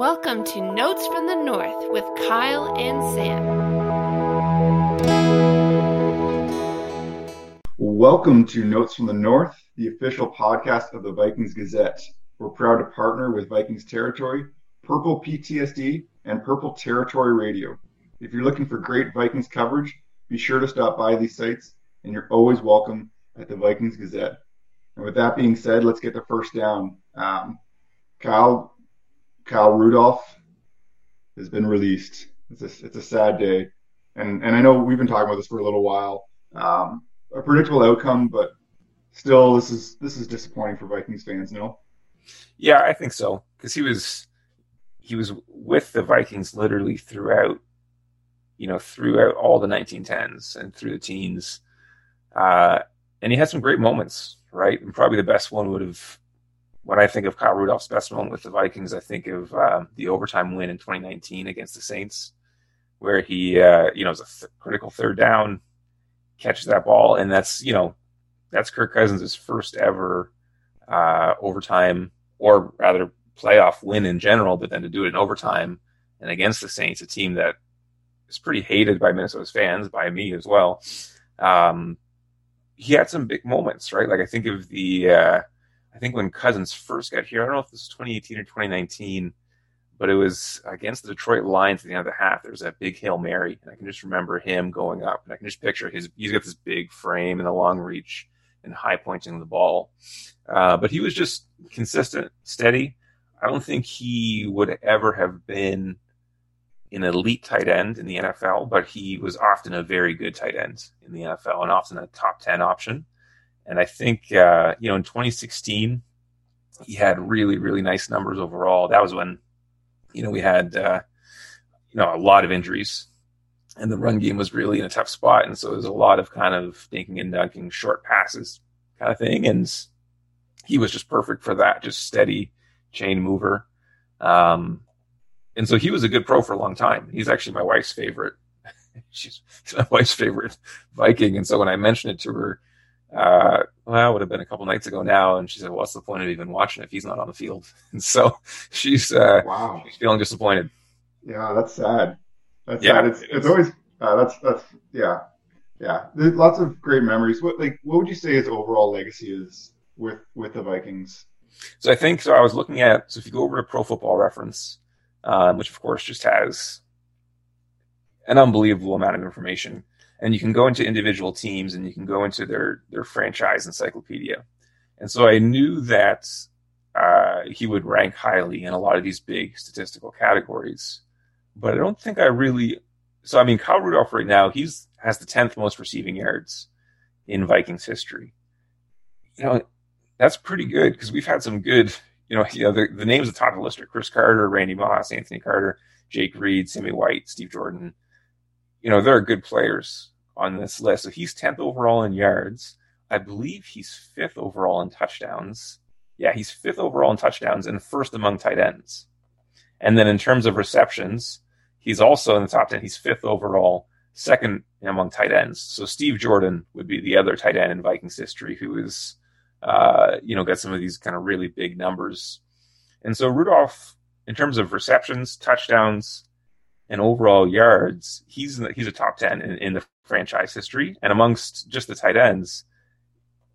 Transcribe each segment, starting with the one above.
Welcome to Notes from the North with Kyle and Sam. Welcome to Notes from the North, the official podcast of the Vikings Gazette. We're proud to partner with Vikings Territory, Purple PTSD, and Purple Territory Radio. If you're looking for great Vikings coverage, be sure to stop by these sites, and you're always welcome at the Vikings Gazette. And with that being said, let's get the first down. Um, Kyle, Kyle Rudolph has been released. It's a, it's a sad day. And, and I know we've been talking about this for a little while. Um, a predictable outcome, but still, this is this is disappointing for Vikings fans. No. Yeah, I think so because he was he was with the Vikings literally throughout, you know, throughout all the 1910s and through the teens, uh, and he had some great moments, right? And probably the best one would have when I think of Kyle Rudolph's best moment with the Vikings, I think of uh, the overtime win in 2019 against the Saints, where he, uh, you know, was a th- critical third down, catches that ball, and that's you know, that's Kirk Cousins' first ever uh, overtime, or rather playoff win in general, but then to do it in overtime and against the Saints, a team that is pretty hated by Minnesota's fans, by me as well. Um, he had some big moments, right? Like I think of the uh, I think when Cousins first got here, I don't know if this was 2018 or 2019, but it was against the Detroit Lions at the end of the half. There was that big Hail Mary. And I can just remember him going up, and I can just picture his, he's got this big frame and the long reach and high pointing the ball. Uh, but he was just consistent, steady. I don't think he would ever have been an elite tight end in the NFL, but he was often a very good tight end in the NFL and often a top 10 option. And I think, uh, you know, in 2016, he had really, really nice numbers overall. That was when, you know, we had, uh, you know, a lot of injuries and the run game was really in a tough spot. And so there's a lot of kind of thinking and dunking short passes kind of thing. And he was just perfect for that, just steady chain mover. Um, and so he was a good pro for a long time. He's actually my wife's favorite. She's my wife's favorite Viking. And so when I mentioned it to her, uh, well, it would have been a couple nights ago now. And she said, what's the point of even watching if he's not on the field? And so she's, uh, wow. she's feeling disappointed. Yeah, that's sad. That's yeah, sad. It's, it it's always, uh, that's, that's, yeah. Yeah. There's lots of great memories. What, like, what would you say his overall legacy is with, with the Vikings? So I think, so I was looking at, so if you go over to Pro Football Reference, um, which of course just has an unbelievable amount of information and you can go into individual teams and you can go into their their franchise encyclopedia. And so I knew that uh, he would rank highly in a lot of these big statistical categories, but I don't think I really. So I mean, Kyle Rudolph right now he's has the tenth most receiving yards in Vikings history. You know, that's pretty good because we've had some good. You know, you know the, the names at the top of the list are Cris Carter, Randy Moss, Anthony Carter, Jake Reed, Sammy White, Steve Jordan you know, there are good players on this list. So he's 10th overall in yards. I believe he's fifth overall in touchdowns. Yeah, he's fifth overall in touchdowns and first among tight ends. And then in terms of receptions, he's also in the top 10. He's fifth overall, second among tight ends. So Steve Jordan would be the other tight end in Vikings history who is, uh, you know, got some of these kind of really big numbers. And so Rudolph, in terms of receptions, touchdowns, and overall yards, he's he's a top ten in, in, the franchise history, and amongst just the tight ends,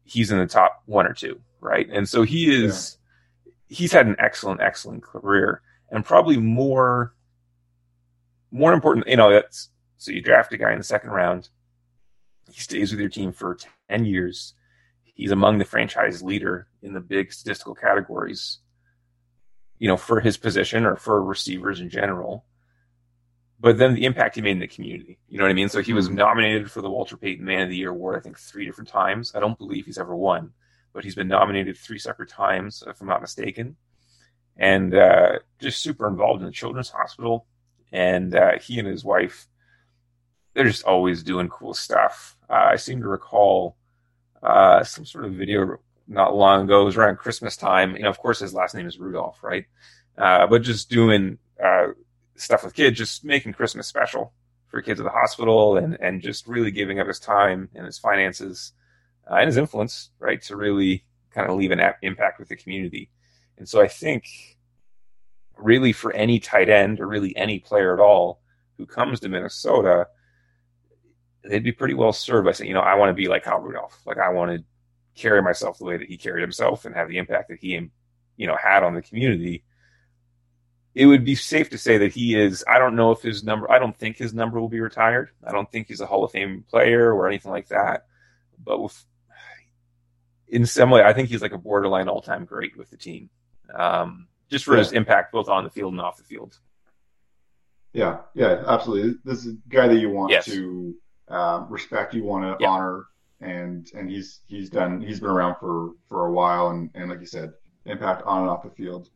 he's in the top one or two, right? And so he is yeah. he's had an excellent, excellent career, and probably more more important, you know, that's so you draft a guy in the second round, he stays with your team for ten years, he's among the franchise leader in the big statistical categories, you know, for his position or for receivers in general but then the impact he made in the community. You know what I mean? So he was nominated for the Walter Payton Man of the Year award, I think three different times. I don't believe he's ever won, but he's been nominated three separate times, if I'm not mistaken. And uh, just super involved in the children's hospital. And uh, he and his wife, they're just always doing cool stuff. Uh, I seem to recall uh, some sort of video not long ago. It was around Christmas time. You know, of course, his last name is Rudolph, right? Uh, but just doing uh, stuff with kids, just making Christmas special for kids at the hospital and, and just really giving up his time and his finances uh, and his influence, right, to really kind of leave an impact with the community. And so I think really for any tight end or really any player at all who comes to Minnesota, they'd be pretty well served by saying, you know, I want to be like Kyle Rudolph. Like I want to carry myself the way that he carried himself and have the impact that he, you know, had on the community. It would be safe to say that he is. I don't know if his number. I don't think his number will be retired. I don't think he's a Hall of Fame player or anything like that. But with, in some way, I think he's like a borderline all-time great with the team, um, just for yeah. his impact both on the field and off the field. Yeah, yeah, absolutely. This is a guy that you want yes. to um, respect, you want to yeah. honor, and and he's he's done he's been around for for a while, and and like you said, impact on and off the field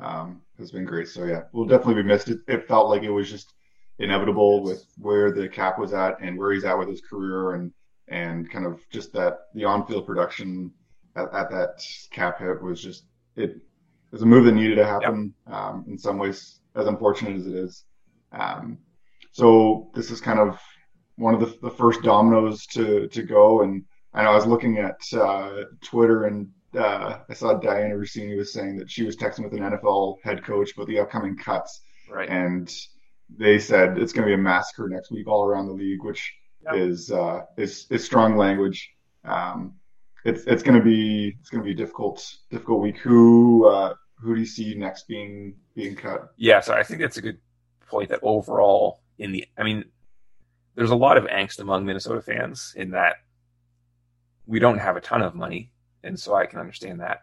um, has been great. So yeah, we'll definitely be missed. It, it felt like it was just inevitable with where the cap was at and where he's at with his career, and and kind of just that the on-field production at, at that cap hit was just it was a move that needed to happen. Yep. Um, in some ways, as unfortunate as it is. Um, so this is kind of one of the, the first dominoes to to go. And I know I was looking at uh, Twitter and uh, I saw Dianna Russini was saying that she was texting with an NFL head coach about the upcoming cuts, right. and they said it's going to be a massacre next week all around the league, which yep. is uh, is is strong language. Um, it's it's going to be it's going to be a difficult difficult week. Who uh, who do you see next being being cut? Yeah, so I think that's a good point. That overall, in the I mean, there's a lot of angst among Minnesota fans in that we don't have a ton of money, and so I can understand that.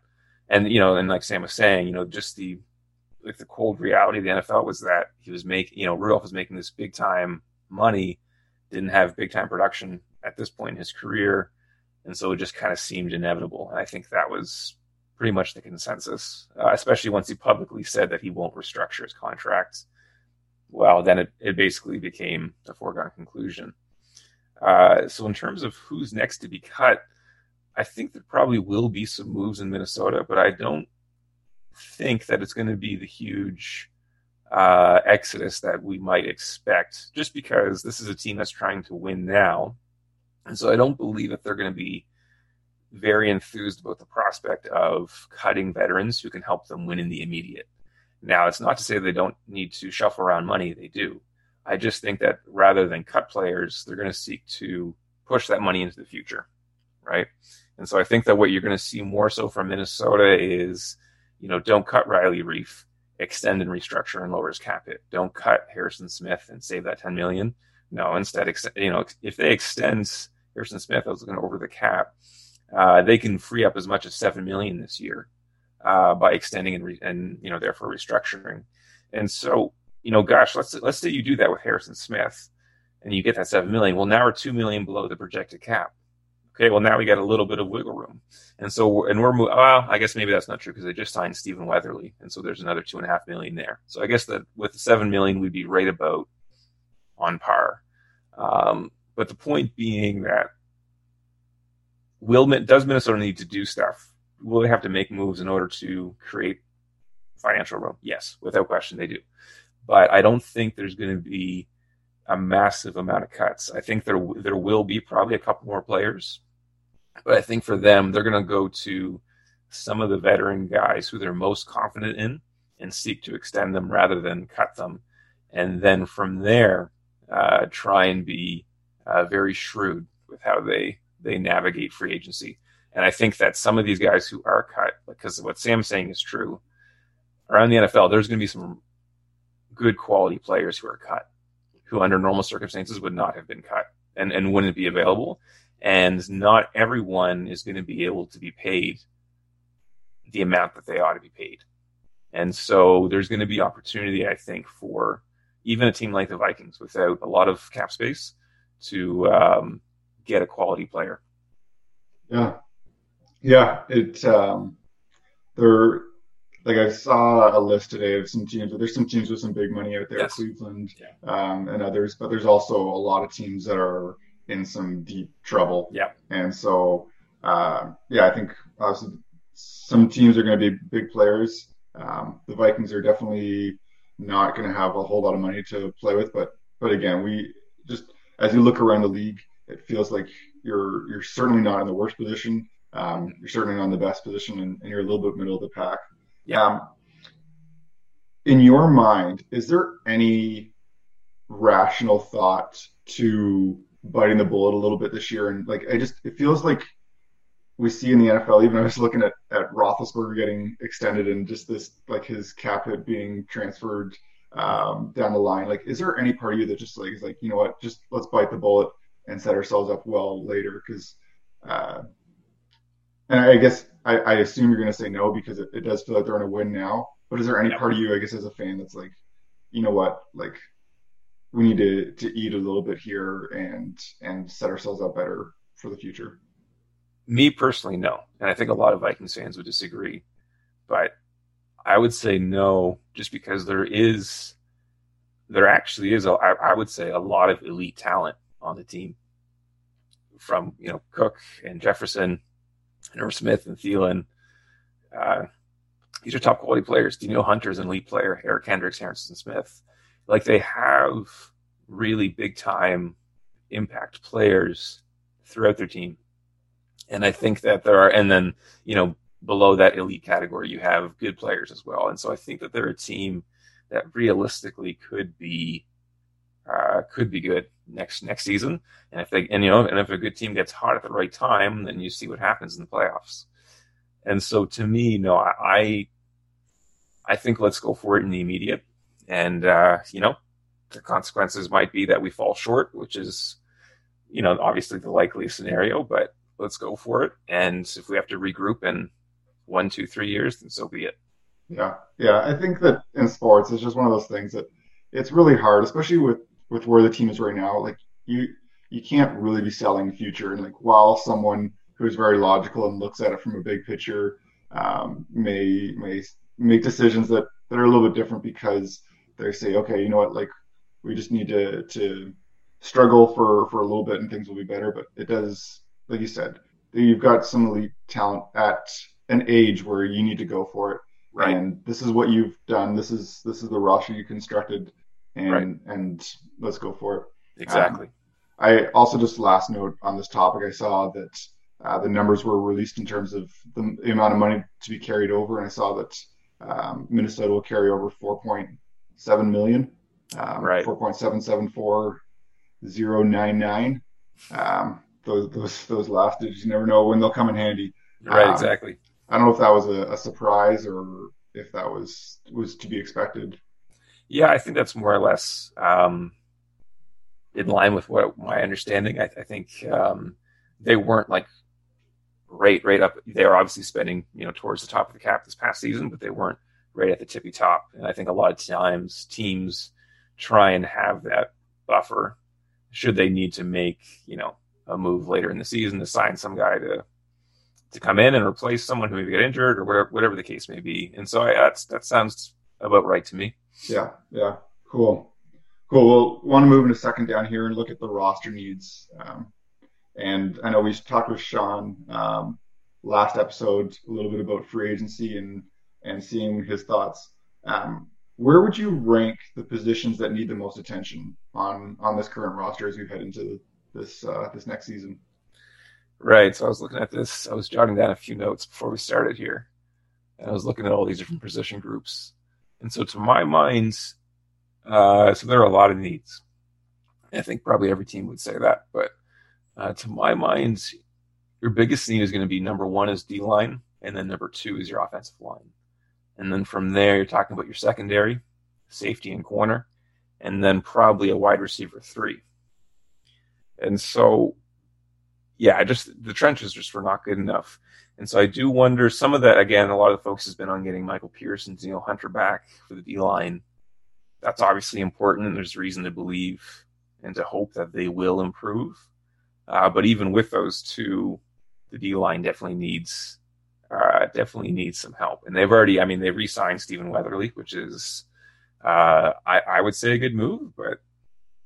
And you know, and like Sam was saying, you know, just the like the cold reality of the NFL was that he was making, you know, Rudolph was making this big time money, didn't have big time production at this point in his career, and so it just kind of seemed inevitable. And I think that was pretty much the consensus, uh, especially once he publicly said that he won't restructure his contracts well, then it, it basically became a foregone conclusion. Uh, so, in terms of who's next to be cut, I think there probably will be some moves in Minnesota, but I don't think that it's going to be the huge uh, exodus that we might expect, just because this is a team that's trying to win now. And so I don't believe that they're going to be very enthused about the prospect of cutting veterans who can help them win in the immediate. Now, it's not to say they don't need to shuffle around money, they do. I just think that rather than cut players, they're going to seek to push that money into the future, right? And so I think that what you're going to see more so from Minnesota is, you know, don't cut Riley Reiff, extend and restructure and lower his cap hit. Don't cut Harrison Smith and save that 10 million. No, instead, you know, if they extend Harrison Smith, I was looking over the cap, uh, they can free up as much as 7 million this year uh, by extending and, re- and you know therefore restructuring. And so you know, gosh, let's let's say you do that with Harrison Smith, and you get that seven million. Well, now we're two million below the projected cap. Okay, well now we got a little bit of wiggle room, and so and we're well. I guess maybe that's not true because they just signed Stephen Weatherly, and so there's another two and a half million there. So I guess that with the seven million, we'd be right about on par. Um, but the point being that will does Minnesota need to do stuff will they have to make moves in order to create financial room? Yes, without question, they do. But I don't think there's going to be a massive amount of cuts. I think there there will be probably a couple more players, but I think for them, they're going to go to some of the veteran guys who they're most confident in and seek to extend them rather than cut them, and then from there, uh, try and be uh, very shrewd with how they they navigate free agency. And I think that some of these guys who are cut, because what Sam's saying is true, around the NFL, there's going to be some good quality players who are cut, who under normal circumstances would not have been cut and, and wouldn't be available. And not everyone is going to be able to be paid the amount that they ought to be paid. And so there's going to be opportunity, I think, for even a team like the Vikings without a lot of cap space to um, get a quality player. Yeah, yeah, it um, there. Like I saw a list today of some teams. There's some teams with some big money out there, yes. Cleveland yeah. um, and others, but there's also a lot of teams that are in some deep trouble. Yeah, and so uh, yeah, I think obviously some teams are going to be big players. Um, the Vikings are definitely not going to have a whole lot of money to play with, but but again, we just as you look around the league, it feels like you're you're certainly not in the worst position. Um, you're certainly not in the best position, and, and, you're a little bit middle of the pack. Yeah. Um, in your mind, is there any rational thought to biting the bullet a little bit this year? And like, I just, it feels like we see in the NFL, even I was looking at, at Roethlisberger getting extended and just this, like his cap hit being transferred um, down the line. Like, is there any part of you that just like, is like, you know what, just let's bite the bullet and set ourselves up well later? Cause, uh, and I guess I, I assume you're going to say no because it, it, does feel like they're in a win now. But is there any part of you, I guess, as a fan that's like, you know what, like we need to to eat a little bit here and and set ourselves up better for the future? Me personally, no, and I think a lot of Vikings fans would disagree, but I would say no, just because there is, there actually is, a, I, I would say, a lot of elite talent on the team, from you know Cook and Jefferson and Irv Smith and Thielen. Uh, these are top quality players. Danielle Hunter's an elite player. Eric Kendricks, Harrison Smith. Like they have really big time impact players throughout their team. And I think that there are, and then, you know, below that elite category, you have good players as well. And so I think that they're a team that realistically could be, uh, could be good next, next season. And if they, and you know, and if a good team gets hot at the right time, then you see what happens in the playoffs. And so to me, no, I, I think let's go for it in the immediate. And, uh, you know, the consequences might be that we fall short, which is, you know, obviously the likely scenario, but let's go for it. And if we have to regroup in one, two, three years, then so be it. Yeah. Yeah. I think that in sports, it's just one of those things that it's really hard, especially with, with where the team is right now. Like you, you can't really be selling future. And like while someone who's very logical and looks at it from a big picture um, may may make decisions that, that are a little bit different because they say, okay, you know what, like we just need to to struggle for for a little bit and things will be better. But it does, like you said, you've got some elite talent at an age where you need to go for it. Right. And this is what you've done. This is this is the roster you constructed, and right. and let's go for it. Exactly. Um, I also just last note on this topic. I saw that uh, the numbers were released in terms of the, the, amount of money to be carried over, and I saw that um, Minnesota will carry over 4.7 million, um, right? 4.774099. Um, those those those last digits, you never know when they'll come in handy. Right, um, exactly. I don't know if that was a, a surprise or if that was was to be expected. Yeah, I think that's more or less um, in line with what my understanding. I, I think um, they weren't like right right up. They were obviously spending you know towards the top of the cap this past season, but they weren't right at the tippy top. And I think a lot of times teams try and have that buffer should they need to make you know a move later in the season to sign some guy to to come in and replace someone who maybe got injured or whatever whatever the case may be. And so I, that's that sounds about right to me. Yeah, yeah, cool, cool. We'll want to move in a second down here and look at the roster needs. Um, and I know we talked with Sean um, last episode a little bit about free agency and and seeing his thoughts. Um, where would you rank the positions that need the most attention on on this current roster as we head into this uh, this next season? Right. So I was looking at this. I was jotting down a few notes before we started here, and I was looking at all these different position groups. And so, to my mind, uh, so there are a lot of needs. I think probably every team would say that, but uh, to my mind, your biggest need is going to be number one is D line, and then number two is your offensive line. And then from there, you're talking about your secondary, safety and corner, and then probably a wide receiver three. And so, yeah, just the trenches just were not good enough. And so I do wonder some of that, again, a lot of the focus has been on getting Michael Pierce and Danielle Hunter back for the D line. That's obviously important, and there's reason to believe and to hope that they will improve. Uh, but even with those two, the D line definitely needs uh, definitely needs some help. And they've already, I mean, they re-signed Stephen Weatherly, which is, uh, I, I would say a good move. But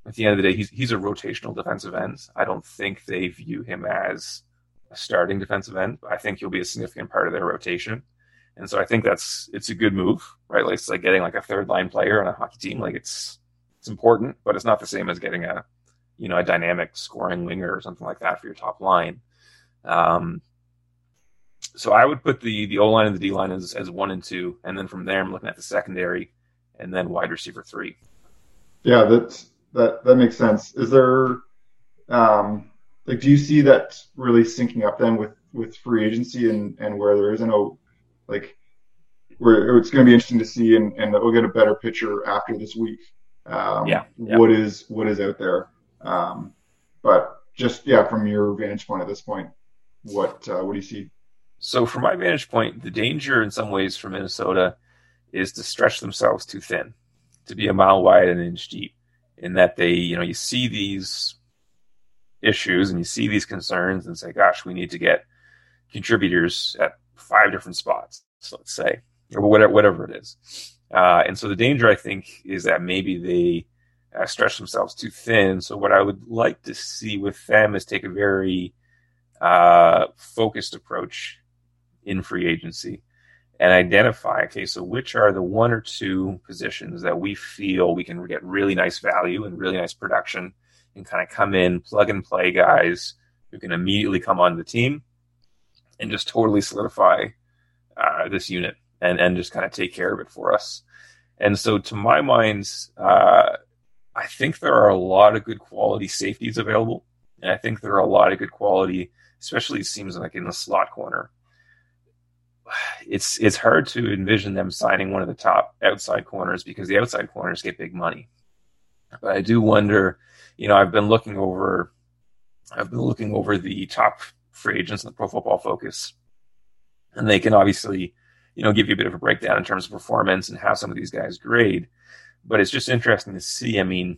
at the end of the day, he's he's a rotational defensive end. I don't think they view him as a starting defensive end. But I think he'll be a significant part of their rotation. And so I think that's it's a good move, right? Like it's like getting like a third line player on a hockey team. Like it's it's important, but it's not the same as getting a you know, a dynamic scoring winger or something like that for your top line. Um, so I would put the the O line and the D line as, as one and two, and then from there I'm looking at the secondary and then wide receiver three. Yeah, that's that that makes sense. Is there um like do you see that really syncing up then with with free agency and and where there isn't a like where it's going to be interesting to see and and we'll get a better picture after this week. Um, yeah, yeah. What is what is out there? Um, but just yeah, from your vantage point at this point, what uh, what do you see? So from my vantage point, the danger in some ways for Minnesota is to stretch themselves too thin, to be a mile wide and an inch deep, in that they, you know, you see these issues and you see these concerns and say, gosh, we need to get contributors at five different spots, let's say, or whatever, whatever it is. Uh, and so the danger, I think, is that maybe they uh, stretch themselves too thin. So what I would like to see with them is take a very uh, focused approach in free agency and identify okay so which are the one or two positions that we feel we can get really nice value and really nice production and kind of come in plug and play guys who can immediately come on the team and just totally solidify uh, this unit and and just kind of take care of it for us. And so to my mind uh, i think there are a lot of good quality safeties available and i think there are a lot of good quality especially it seems like in the slot corner it's it's hard to envision them signing one of the top outside corners because the outside corners get big money. But I do wonder, you know, I've been looking over I've been looking over the top free agents in the Pro Football Focus, and they can obviously, you know, give you a bit of a breakdown in terms of performance and how some of these guys grade. But it's just interesting to see. I mean,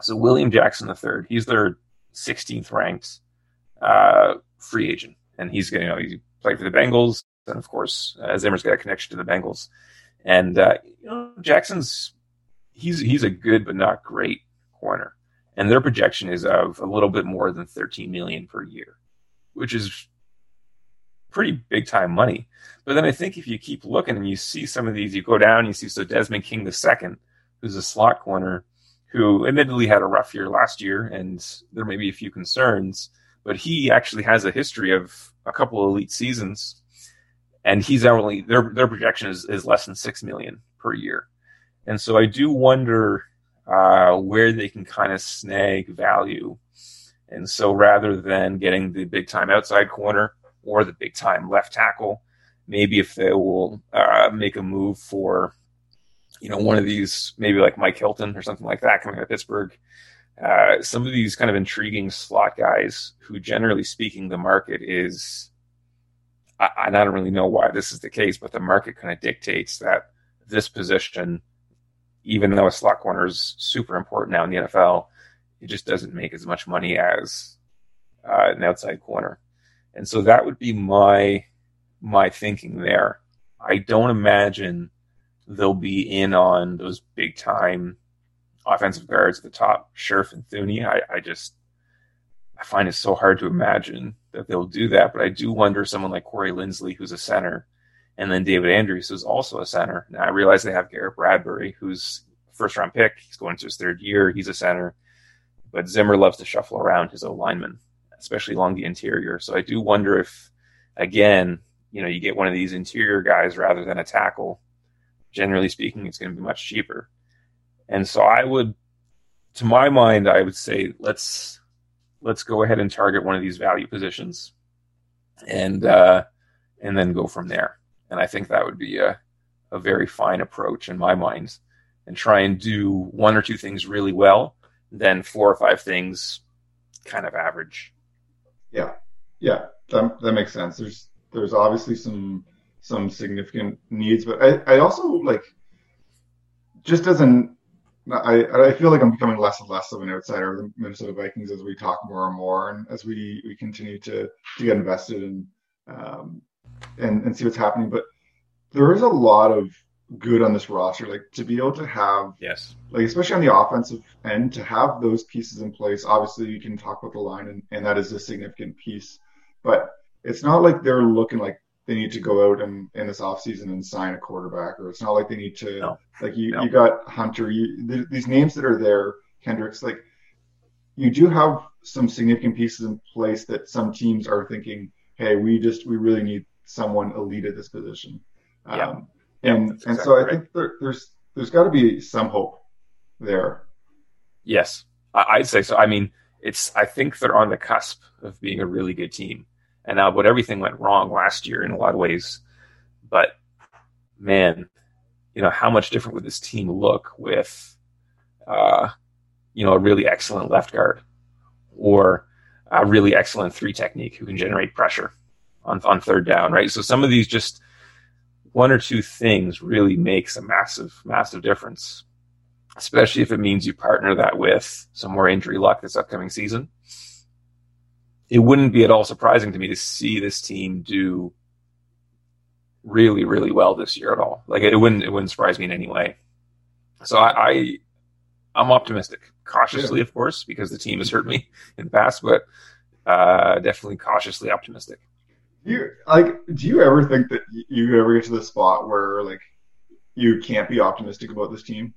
so William Jackson III, he's their 16th ranked uh, free agent, and he's going you know he played for the Bengals and of course, uh, Zimmer's got a connection to the Bengals. And uh, you know, Jackson's he's he's a good but not great corner, and their projection is of a little bit more than 13 million per year, which is pretty big time money. But then I think if you keep looking and you see some of these, you go down, you see so Desmond King second, who's a slot corner, who admittedly had a rough year last year, and there may be a few concerns, but he actually has a history of a couple of elite seasons and he's only their their projection is, is less than six million per year, and so I do wonder uh, where they can kind of snag value, and so rather than getting the big time outside corner or the big time left tackle, maybe if they will uh, make a move for, you know, one of these maybe like Mike Hilton or something like that coming out of Pittsburgh. Uh, some of these kind of intriguing slot guys who, generally speaking, the market is I, and I don't really know why this is the case, but the market kind of dictates that this position, even though a slot corner is super important now in the NFL, it just doesn't make as much money as uh, an outside corner. And so that would be my my thinking there. I don't imagine they'll be in on those big time offensive guards at the top, Scherff and Thuney. I, I just I find it so hard to imagine that they'll do that. But I do wonder someone like Corey Linsley, who's a center, and then David Andrews, who's also a center. Now I realize they have Garrett Bradbury, who's first round pick. He's going to his third year. He's a center. But Zimmer loves to shuffle around his O linemen, especially along the interior. So I do wonder if, again, you know, you get one of these interior guys rather than a tackle. Generally speaking, it's going to be much cheaper. And so I would, to my mind, I would say let's let's go ahead and target one of these value positions and uh, and then go from there. And I think that would be a, a very fine approach in my mind. And try and do one or two things really well, then four or five things kind of average. Yeah, yeah, that, that makes sense. There's there's obviously some some significant needs, but I, I also like just doesn't I, I feel like I'm becoming less and less of an outsider of the Minnesota Vikings as we talk more and more, and as we, we continue to, to get invested and um, and and see what's happening. But there is a lot of good on this roster, like to be able to have yes, like especially on the offensive end, to have those pieces in place. Obviously, you can talk about the line, and, and that is a significant piece, but it's not like they're looking like they need to go out and in this offseason and sign a quarterback, or it's not like they need to no. like you no. you got Hunter, you th- these names that are there, Kendricks, like you do have some significant pieces in place that some teams are thinking, hey, we just we really need someone elite at this position. Yeah. Um, and exactly and so I right. think there, there's there's got to be some hope there. Yes, I'd say so. I mean, it's I think they're on the cusp of being a really good team. And now, but everything went wrong last year in a lot of ways. But man, you know, how much different would this team look with, uh, you know, a really excellent left guard or a really excellent three technique who can generate pressure on on third down, right? So some of these just one or two things really makes a massive, massive difference especially if it means you partner that with some more injury luck this upcoming season. It wouldn't be at all surprising to me to see this team do really, really well this year at all. Like it wouldn't, it wouldn't surprise me in any way. So I, I I'm optimistic, cautiously, yeah. of course, because the team has hurt me in the past, but uh, definitely cautiously optimistic. You like? Do you ever think that you ever get to the spot where like you can't be optimistic about this team?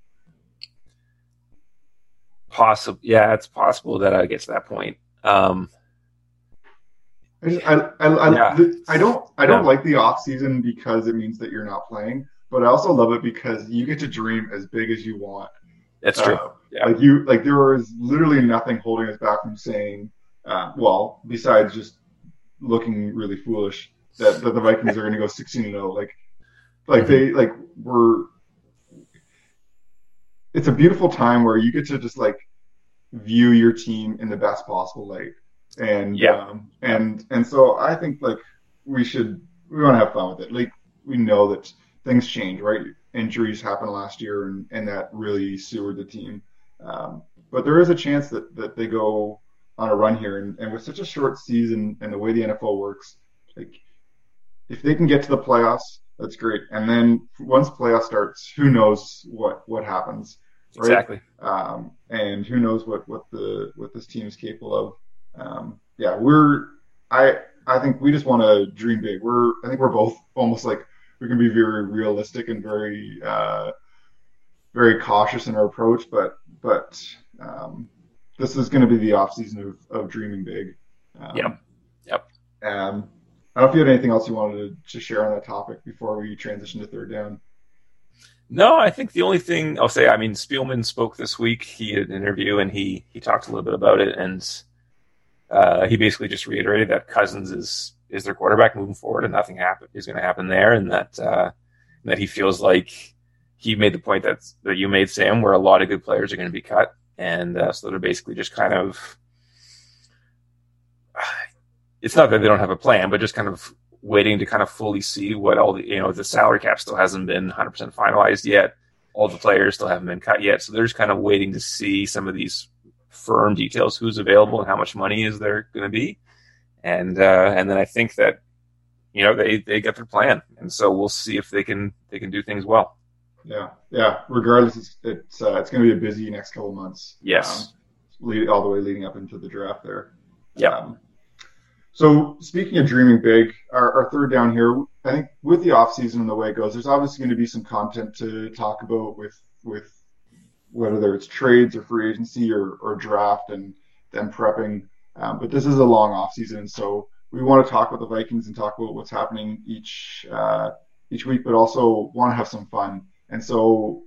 possible. Yeah, it's possible that I get to that point. Um, I, just, I, I, I, yeah. I, don't I don't yeah. like the off season because it means that you're not playing, but I also love it because you get to dream as big as you want. That's true. Uh, yeah. Like you, like there is literally nothing holding us back from saying, uh, well, besides just looking really foolish, that, that the Vikings are going to go 16 and 0. Like, like mm-hmm. they like we're it's a beautiful time where you get to just like view your team in the best possible light. And yeah, um, and and so I think like we should we want to have fun with it. Like we know that things change, right? Injuries happened last year, and and that really sewered the team. Um, but there is a chance that that they go on a run here, and, and with such a short season and the way the NFL works, like if they can get to the playoffs, that's great. And then once playoff starts, who knows what what happens? Right? Exactly. Um, and who knows what what the what this team is capable of. Um, yeah, we're I I think we just want to dream big. We're I think we're both almost like we can be very realistic and very uh, very cautious in our approach, but but um, this is going to be the off season of, of dreaming big. Um, yep. Yep. Um, I don't know if you had anything else you wanted to, to share on that topic before we transition to third down. No, I think the only thing I'll say, I mean, Spielman spoke this week. He had an interview and he he talked a little bit about it, and uh, he basically just reiterated that Cousins is is their quarterback moving forward, and nothing happen is going to happen there, and that uh, that he feels like he made the point that that you made, Sam, where a lot of good players are going to be cut, and uh, so they're basically just kind of. It's not that they don't have a plan, but just kind of waiting to kind of fully see what all the you know the salary cap still hasn't been 100% finalized yet. All the players still haven't been cut yet, so they're just kind of waiting to see some of these firm details: who's available and how much money is there going to be, and uh, and then I think that you know they they get their plan, and so we'll see if they can they can do things well. Yeah, yeah. Regardless, it's it's, uh, it's going to be a busy next couple months. Yes, um, lead, all the way leading up into the draft there. Yeah. Um, so speaking of dreaming big, our, our third down here, I think with the off season and the way it goes, there's obviously going to be some content to talk about with with whether it's trades or free agency or, or draft and then prepping. Um, but this is a long off season, so we want to talk about the Vikings and talk about what's happening each uh, each week, but also want to have some fun. And so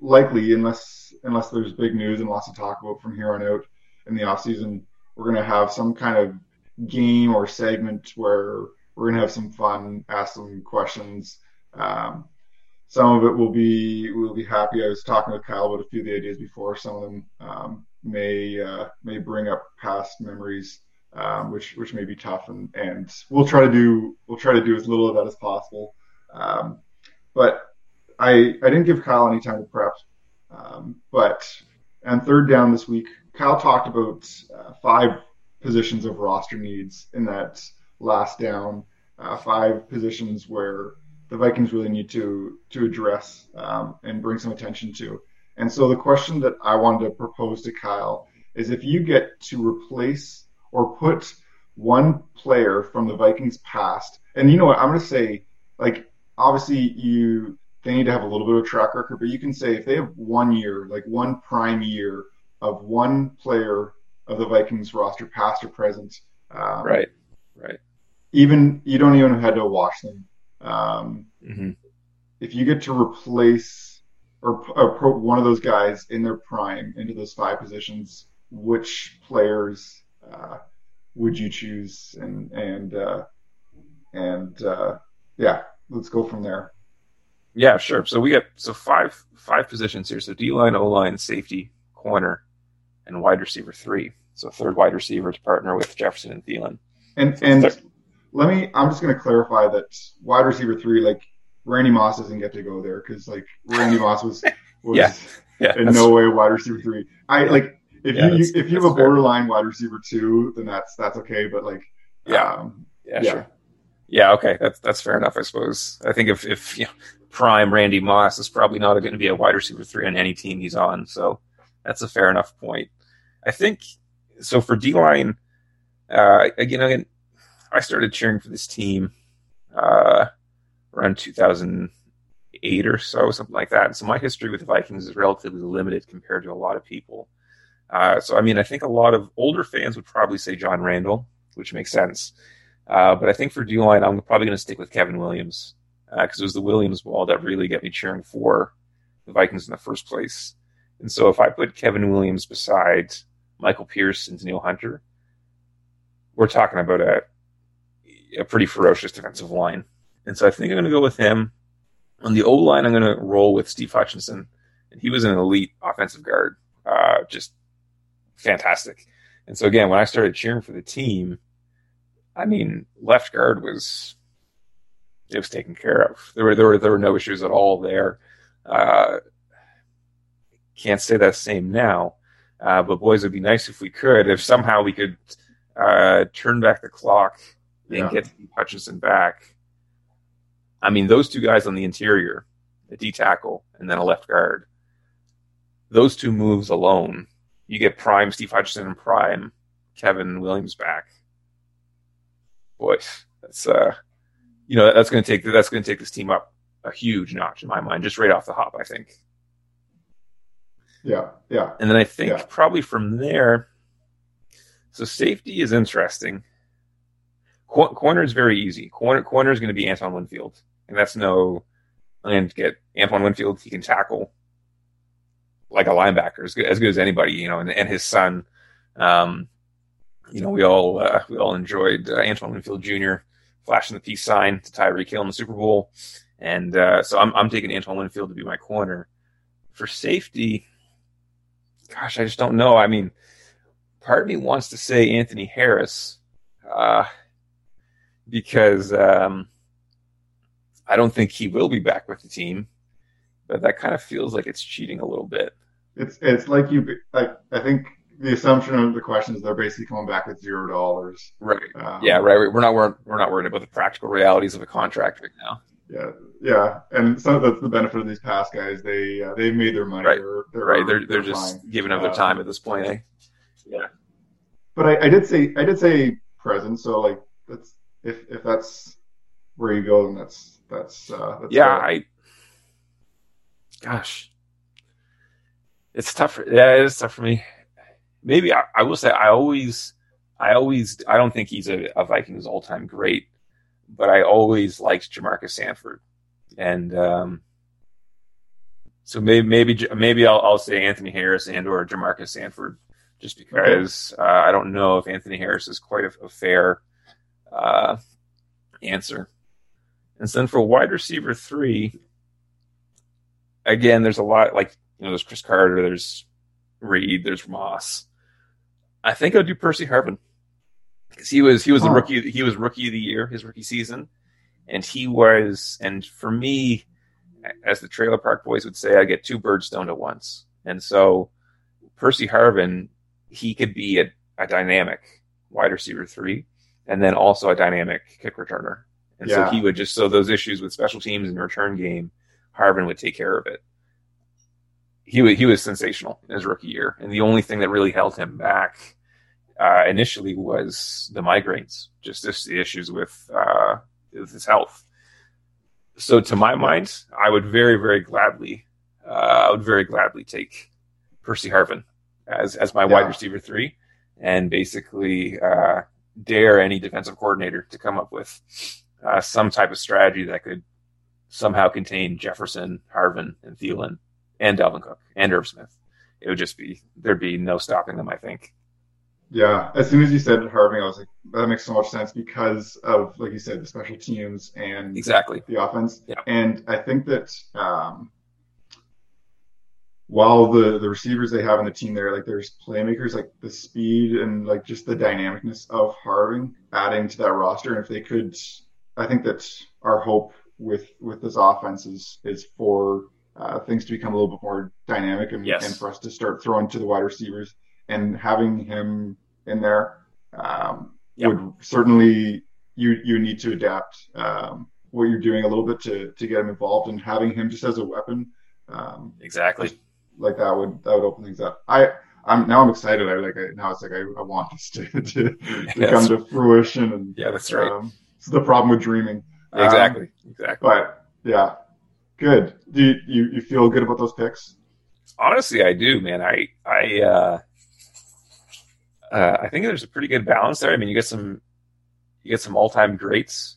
likely, unless unless there's big news and lots to talk about from here on out in the off season, we're going to have some kind of game or segment where we're gonna have some fun, ask some questions. Um, some of it will be we'll be happy. I was talking with Kyle about a few of the ideas before. Some of them um, may uh, may bring up past memories, um, which which may be tough, and and we'll try to do we'll try to do as little of that as possible. Um, but I I didn't give Kyle any time to prep. Um, but and third down this week, Kyle talked about uh, five positions of roster needs in that last down, uh, five positions where the Vikings really need to to address um, and bring some attention to. And so the question that I wanted to propose to Kyle is if you get to replace or put one player from the Vikings past, and you know what, I'm going to say, like, obviously you they need to have a little bit of track record, but you can say if they have one year, like one prime year of one player of the Vikings roster, past or present. Um, right, right. Even you don't even have to watch them. Um, mm-hmm. If you get to replace or, or put one of those guys in their prime into those five positions, which players uh, would you choose? And and uh, and uh, yeah, let's go from there. Yeah, sure. So we got so five five positions here. So D line, O line, safety, corner, and wide receiver three. So third wide receiver to partner with Jefferson and Thielen. And and let me. I'm just going to clarify that wide receiver three, like Randy Moss doesn't get to go there because like Randy Moss was was yeah. Yeah, in no way wide receiver three. I Yeah. like if Yeah, you, if you have a fair. borderline wide receiver two, then that's that's okay. But like Yeah. um, Yeah, Yeah. sure. Yeah, okay, that's that's fair enough, I suppose. I think if if you know, prime Randy Moss is probably not going to be a wide receiver three on any team he's on, so that's a fair enough point. I think so for D line. Uh, again, again, I started cheering for this team uh, around 2008 or so, something like that. So my history with the Vikings is relatively limited compared to a lot of people. Uh, so I mean, I think a lot of older fans would probably say John Randle, which makes sense. Uh, but I think for D line, I'm probably going to stick with Kevin Williams because it was the Williams Wall that really got me cheering for the Vikings in the first place. And so if I put Kevin Williams beside Michael Pierce and Danielle Hunter, we're talking about a, a pretty ferocious defensive line. And so I think I'm going to go with him. On the O line, I'm going to roll with Steve Hutchinson. And he was an elite offensive guard, uh, just fantastic. And so again, when I started cheering for the team, I mean, left guard was it was taken care of. There were there were there were no issues at all there. Uh, can't say that same now, uh, but boys, it'd be nice if we could. If somehow we could uh, turn back the clock Yeah. get Steve Hutchinson back. I mean, those two guys on the interior, a D tackle and then a left guard. Those two moves alone, you get prime Steve Hutchinson and prime Kevin Williams back. Boy, that's uh, you know, that's going to take that's going to take this team up a huge notch in my mind, just right off the hop. I think. yeah, yeah, And then I think Yeah. probably from there, so safety is interesting. Cor- corner is very easy. Corner corner is going to be Antoine Winfield, and that's no. And get Antoine Winfield, he can tackle like a linebacker, as good as, good as anybody, you know. And, and his son, um, you know, we all uh, we all enjoyed uh, Antoine Winfield Jr. flashing the peace sign to Tyreek Hill in the Super Bowl, and uh, so I'm I'm taking Antoine Winfield to be my corner for safety gosh, I just don't know. I mean, part of me wants to say Anthony Harris, uh, because um, I don't think he will be back with the team, but that kind of feels like it's cheating a little bit. it's it's like you like I think the assumption of the question is they're basically coming back with zero dollars. Right. Um, Yeah. Right. We're not we're, we're not worried about the practical realities of a contract right now. Yeah, yeah, and some that's the benefit of these past guys. They uh, they've made their money. Right. They're, they're Right. They're they're just fine. giving up their Uh, time at this point. Eh? Yeah. But I, I did say I did say present. So like that's if if that's where you go, then that's that's uh, that's Yeah. I. Gosh. It's tough. For, yeah, it is tough for me. Maybe I, I will say I always, I always, I don't think he's a, a Vikings all time great, but I always liked Jamarcus Sanford, and um, so maybe maybe maybe I'll, I'll say Anthony Harris and or Jamarcus Sanford, just because uh, I don't know if Anthony Harris is quite a, a fair uh, answer. And then for wide receiver three, again, there's a lot like you know, there's Cris Carter, there's Reed, there's Moss. I think I'll do Percy Harvin because he was he was the rookie he was rookie of the year his rookie season, and he was and for me, as the Trailer Park Boys would say, I get two birds stoned at once, and so Percy Harvin he could be a, a dynamic wide receiver three, and then also a dynamic kick returner. And Yeah. so he would just so those issues with special teams and return game, Harvin would take care of it. He was he was sensational in his rookie year, and the only thing that really held him back uh, initially was the migraines, just this, the issues with uh, with his health. So to my mind, I would very very gladly, uh, I would very gladly take Percy Harvin as as my wide receiver three, and basically uh, dare any defensive coordinator to come up with uh, some type of strategy that could somehow contain Jefferson, Harvin, and Thielen and Dalvin Cook and Irv Smith. It would just be there'd be no stopping them. I think. Yeah, as soon as you said Harvin, I was like, that makes so much sense because of, like you said, the special teams and exactly the offense. Yeah. And I think that um, while the the receivers they have in the team there, like there's playmakers, like the speed and like just the dynamicness of Harvin adding to that roster. And if they could, I think that our hope with with this offense is is for uh, things to become a little bit more dynamic and, Yes. and for us to start throwing to the wide receivers and having him in there um, Yep. would certainly you you need to adapt um, what you're doing a little bit to to get him involved and having him just as a weapon um, Exactly. Like that would that would open things up. I I'm now I'm excited. I like I, now it's like I, I want this to to, to come to fruition and Yeah, that's right. um, it's the problem with dreaming. Um, exactly. Exactly. but yeah, good. Do you, you you feel good about those picks? Honestly, I do, man. I I uh, uh, I think there's a pretty good balance there. I mean, you get some you get some all time greats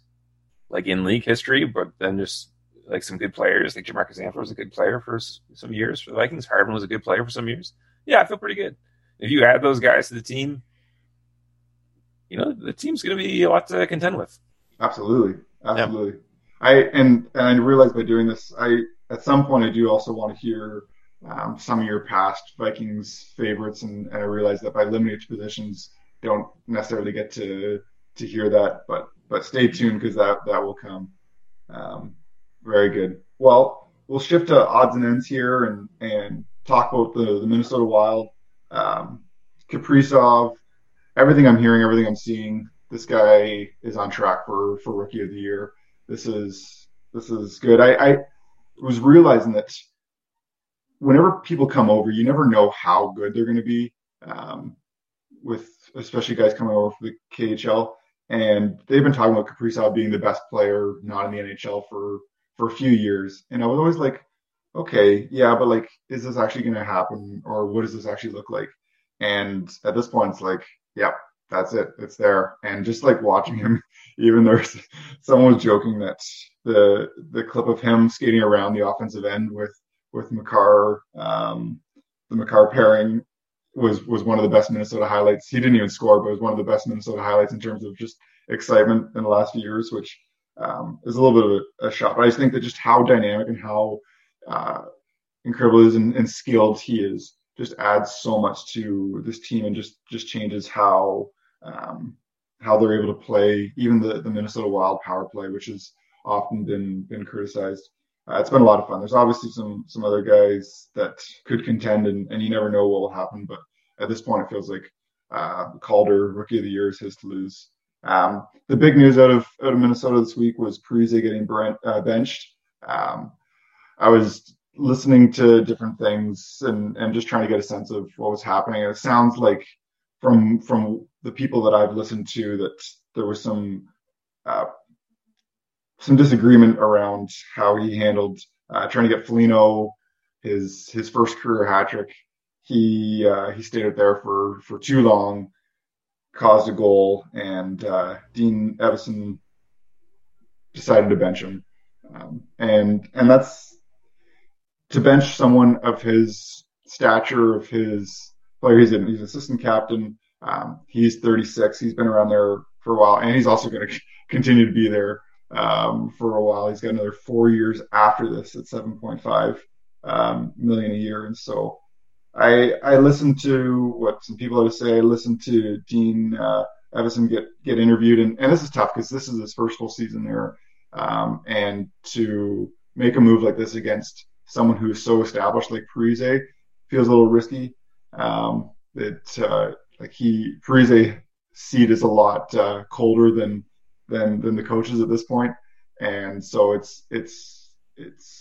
like in league history, but then just like some good players. Like Jamarca Sanford was a good player for some years for the Vikings. Harvin was a good player for some years. Yeah, I feel pretty good. If you add those guys to the team, you know the team's going to be a lot to contend with. Absolutely, absolutely. I and and I realize by doing this, I at some point I do also want to hear um, some of your past Vikings favorites, and, and I realize that by limiting it to positions, don't necessarily get to to hear that. But but stay tuned because that that will come. Um, very good. Well, we'll shift to odds and ends here and and talk about the the Minnesota Wild, um, Kaprizov, everything I'm hearing, everything I'm seeing. This guy is on track for for rookie of the year. This is this is good. I, I was realizing that whenever people come over, you never know how good they're going to be. Um, with especially guys coming over for the KHL, and they've been talking about Kaprizov being the best player not in the NHL for for a few years, and I was always like, okay, yeah, but like, is this actually going to happen, or what does this actually look like? And at this point, it's like, yep, that's it, it's there. And just like watching him, even there's someone was joking that the the clip of him skating around the offensive end with with Makar, um, the Makar pairing was was one of the best Minnesota highlights. He didn't even score, but it was one of the best Minnesota highlights in terms of just excitement in the last few years, which um, is a little bit of a, shot. But I just think that just how dynamic and how uh, incredible is and, and skilled he is just adds so much to this team and just just changes how um, how they're able to play even the, the Minnesota Wild power play, which has often been been criticized. Uh, it's been a lot of fun. There's obviously some some other guys that could contend, and, and you never know what will happen. But at this point, it feels like uh, Calder Rookie of the Year is his to lose. Um, the big news out of out of Minnesota this week was Parise getting brent, uh, benched. Um, I was listening to different things and and just trying to get a sense of what was happening. It sounds like from from the people that I've listened to that there was some uh, some disagreement around how he handled uh, trying to get Foligno his his first career hat trick. He uh, he stayed out there for for too long, caused a goal, and uh, Dean Evason decided to bench him. Um, and and that's to bench someone of his stature, of his player. He's an he's assistant captain. Um, he's 36. He's been around there for a while, and he's also going to continue to be there um, for a while. He's got another four years after this at 7.5 um, million a year, and so I I listened to what some people to say. I listened to Dean uh, Evason get get interviewed, and, and this is tough because this is his first full season there, um, and to make a move like this against someone who's so established like Parise feels a little risky. Um, it uh, like he Parise seat is a lot uh, colder than than than the coaches at this point, and so it's it's it's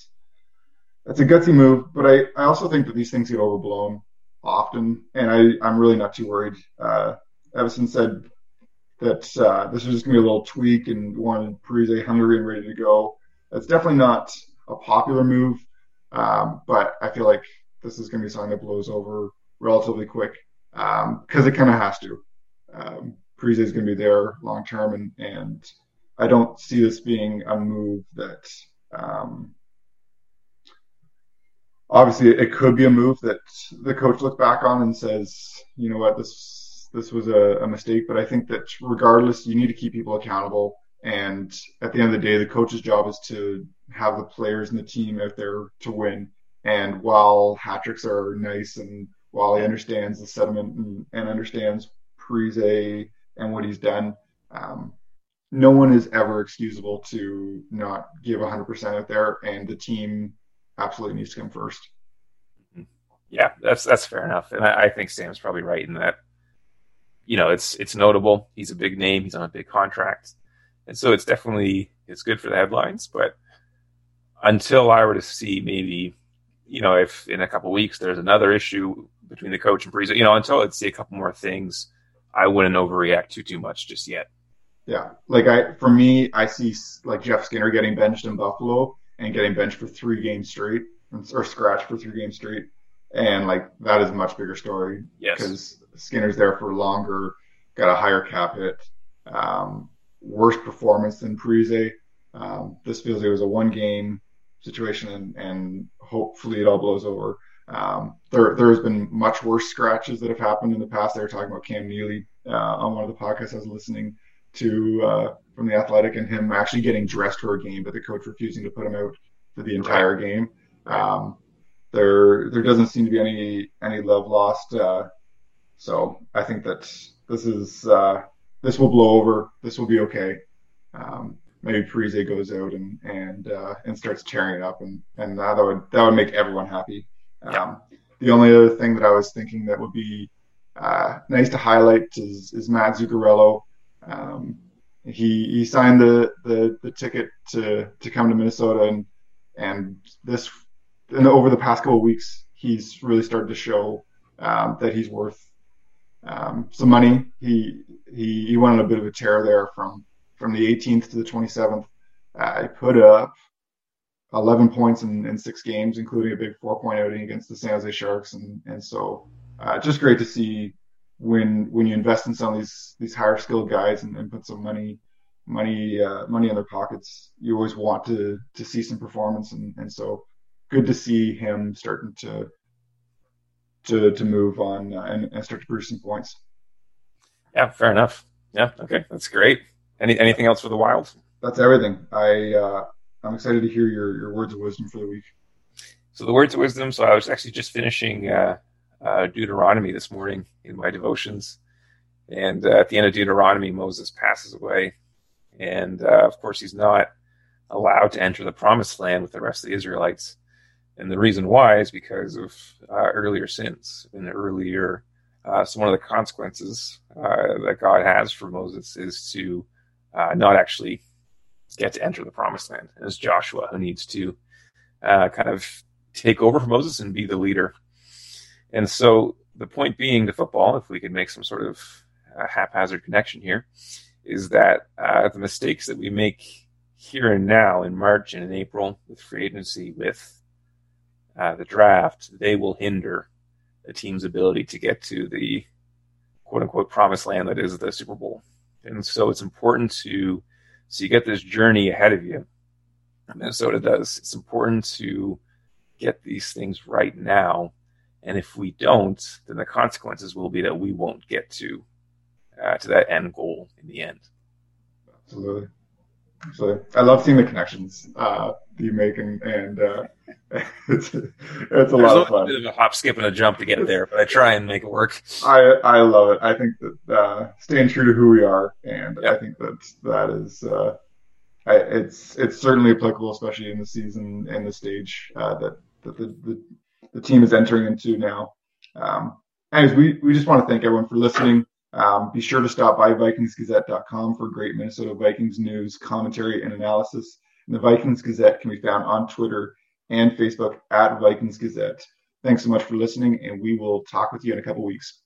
it's a gutsy move. But I I also think that these things get overblown often, and I I'm really not too worried. Uh, Evason said that uh, this was just gonna be a little tweak and wanted Parise hungry and ready to go. That's definitely not a popular move, um, but I feel like this is gonna be something that blows over relatively quick because it kind of has to. Um, Parise is going to be there long term, and and I don't see this being a move that um, obviously, it could be a move that the coach looks back on and says, you know what, this this was a, a mistake. But I think that regardless, you need to keep people accountable. And at the end of the day, the coach's job is to have the players and the team out there to win. And while hat tricks are nice and while he understands the sentiment and, and understands Parise and what he's done, um, no one is ever excusable to not give 100% out there, and the team absolutely needs to come first. Mm-hmm. Yeah, that's that's fair enough, and I, I think Sam's probably right in that. You know, it's it's notable. He's a big name. He's on a big contract, and so it's definitely it's good for the headlines. But until I were to see maybe, you know, if in a couple weeks there's another issue between the coach and Parise, you know, until I'd see a couple more things, I wouldn't overreact too too much just yet. Yeah, like I for me, I see like Jeff Skinner getting benched in Buffalo and getting benched for three games straight, or scratched for three games straight, and like that is a much bigger story. Yes, because Skinner's there for longer, got a higher cap hit, um, worse performance than Parise. Um, this feels like it was a one game situation, and, and hopefully it all blows over. Um, there, there has been much worse scratches that have happened in the past. They were talking about Cam Neely uh, on one of the podcasts I was listening to uh, from the Athletic and him actually getting dressed for a game, but the coach refusing to put him out for the entire game. Um, there there doesn't seem to be any any love lost. Uh, so I think that this is uh, this will blow over. This will be okay. Um, maybe Parise goes out and and uh, and starts tearing it up, and and that would that would make everyone happy. Um, yeah. The only other thing that I was thinking that would be uh, nice to highlight is, is Matt Zuccarello. Um, he he signed the, the, the ticket to, to come to Minnesota and and this and over the past couple of weeks he's really started to show um, that he's worth um, some money. He he he went on a bit of a tear there from from the 18th to the 27th. Uh, put up 11 points in, in six games, including a big four point outing against the San Jose Sharks, and and so uh, just great to see when when you invest in some of these these higher skilled guys and, and put some money money uh, money in their pockets, you always want to to see some performance, and, and so good to see him starting to to to move on uh, and, and start to produce some points. Yeah, fair enough. Yeah, okay, that's great. Any anything else for the Wild? That's everything. I uh, I'm excited to hear your your words of wisdom for the week. So the words of wisdom. So I was actually just finishing uh, uh, Deuteronomy this morning in my devotions. And uh, at the end of Deuteronomy, Moses passes away. And uh, of course, he's not allowed to enter the promised land with the rest of the Israelites. And the reason why is because of uh, earlier sins and earlier. Uh, so, one of the consequences uh, that God has for Moses is to not actually get to enter the promised land. And it's Joshua who needs to kind of take over for Moses and be the leader and so the point being to football, if we could make some sort of uh, haphazard connection here, is that uh, the mistakes that we make here and now in March and in April with free agency, with uh, the draft, they will hinder a team's ability to get to the quote unquote promised land that is the Super Bowl. And so it's important to, so you get this journey ahead of you. Minnesota does. It's important to get these things right now and if we don't, then the consequences will be that we won't get to uh, to that end goal in the end. Absolutely. Absolutely. I love seeing the connections uh, you make, and, and uh, it's, it's a lot of fun. It's a bit of a hop, skip, and a jump to get there, but I try and make it work. I I love it. I think that uh, staying true to who we are, and yep. I think that that is uh, I, it's it's certainly applicable, especially in the season and the stage uh, that that the, the the team is entering into now. Um, anyways, we, we just want to thank everyone for listening. Um, be sure to stop by VikingsGazette.com for great Minnesota Vikings news, commentary, and analysis. And the Vikings Gazette can be found on Twitter and Facebook at Vikings Gazette. Thanks so much for listening, and we will talk with you in a couple weeks.